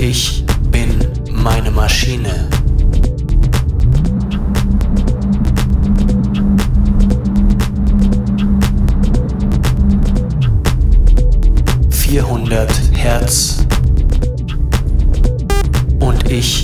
ich bin meine Maschine. Vierhundert Hertz und ich